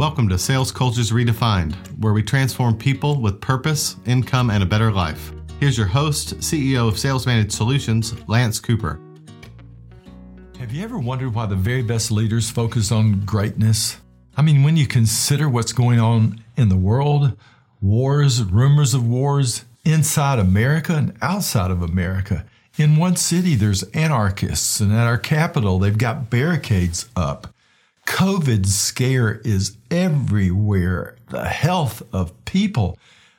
Welcome to Sales Cultures Redefined, where we transform people with purpose, income, and a better life. Here's your host, CEO of Sales Managed Solutions, Lance Cooper. Have you ever wondered why the very best leaders focus on greatness? I mean, when you consider what's going on in the world, wars, rumors of wars inside America and outside of America, in one city, there's anarchists, and at our capital, they've got barricades up. COVID scare is everywhere. The health of people,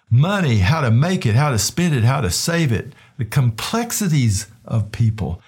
money, how to make it, how to spend it, how to save it, the complexities of people.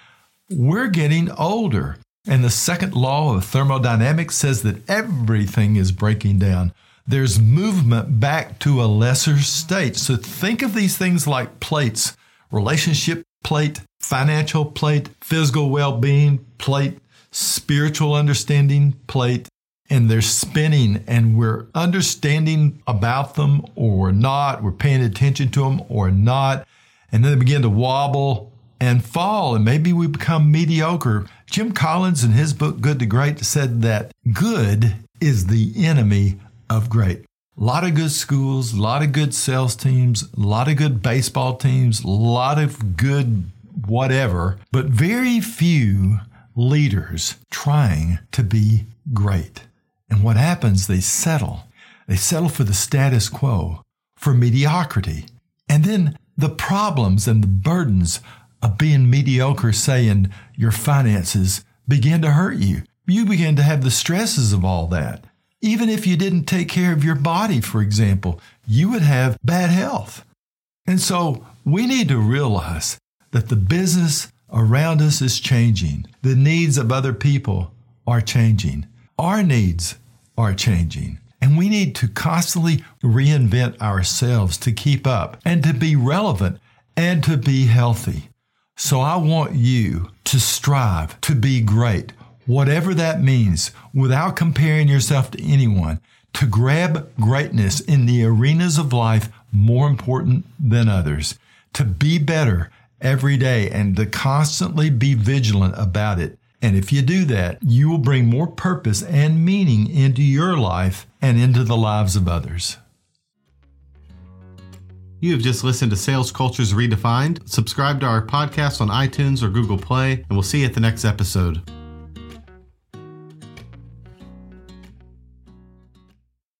We're getting older. And the second law of thermodynamics says that everything is breaking down. There's movement back to a lesser state. So think of these things like plates relationship plate, financial plate, physical well being plate, spiritual understanding plate, and they're spinning and we're understanding about them or not. We're paying attention to them or not. And then they begin to wobble and fall, and maybe we become mediocre. Jim Collins, in his book Good to Great, said that good is the enemy of great. A lot of good schools, a lot of good sales teams, a lot of good baseball teams, a lot of good whatever, but very few leaders trying to be great. And what happens, they settle. They settle for the status quo, for mediocrity. And then the problems and the burdens of being mediocre, say, in your finances begin to hurt you. You begin to have the stresses of all that. Even if you didn't take care of your body, for example, you would have bad health. And so we need to realize that the business around us is changing. The needs of other people are changing. Our needs are changing. And we need to constantly reinvent ourselves to keep up and to be relevant and to be healthy. So I want you to strive to be great whatever that means, without comparing yourself to anyone, to grab greatness in the arenas of life more important than others, to be better every day and to constantly be vigilant about it. And if you do that, you will bring more purpose and meaning into your life and into the lives of others. You have just listened to Sales Cultures Redefined. Subscribe to our podcast on iTunes or Google Play, and we'll see you at the next episode.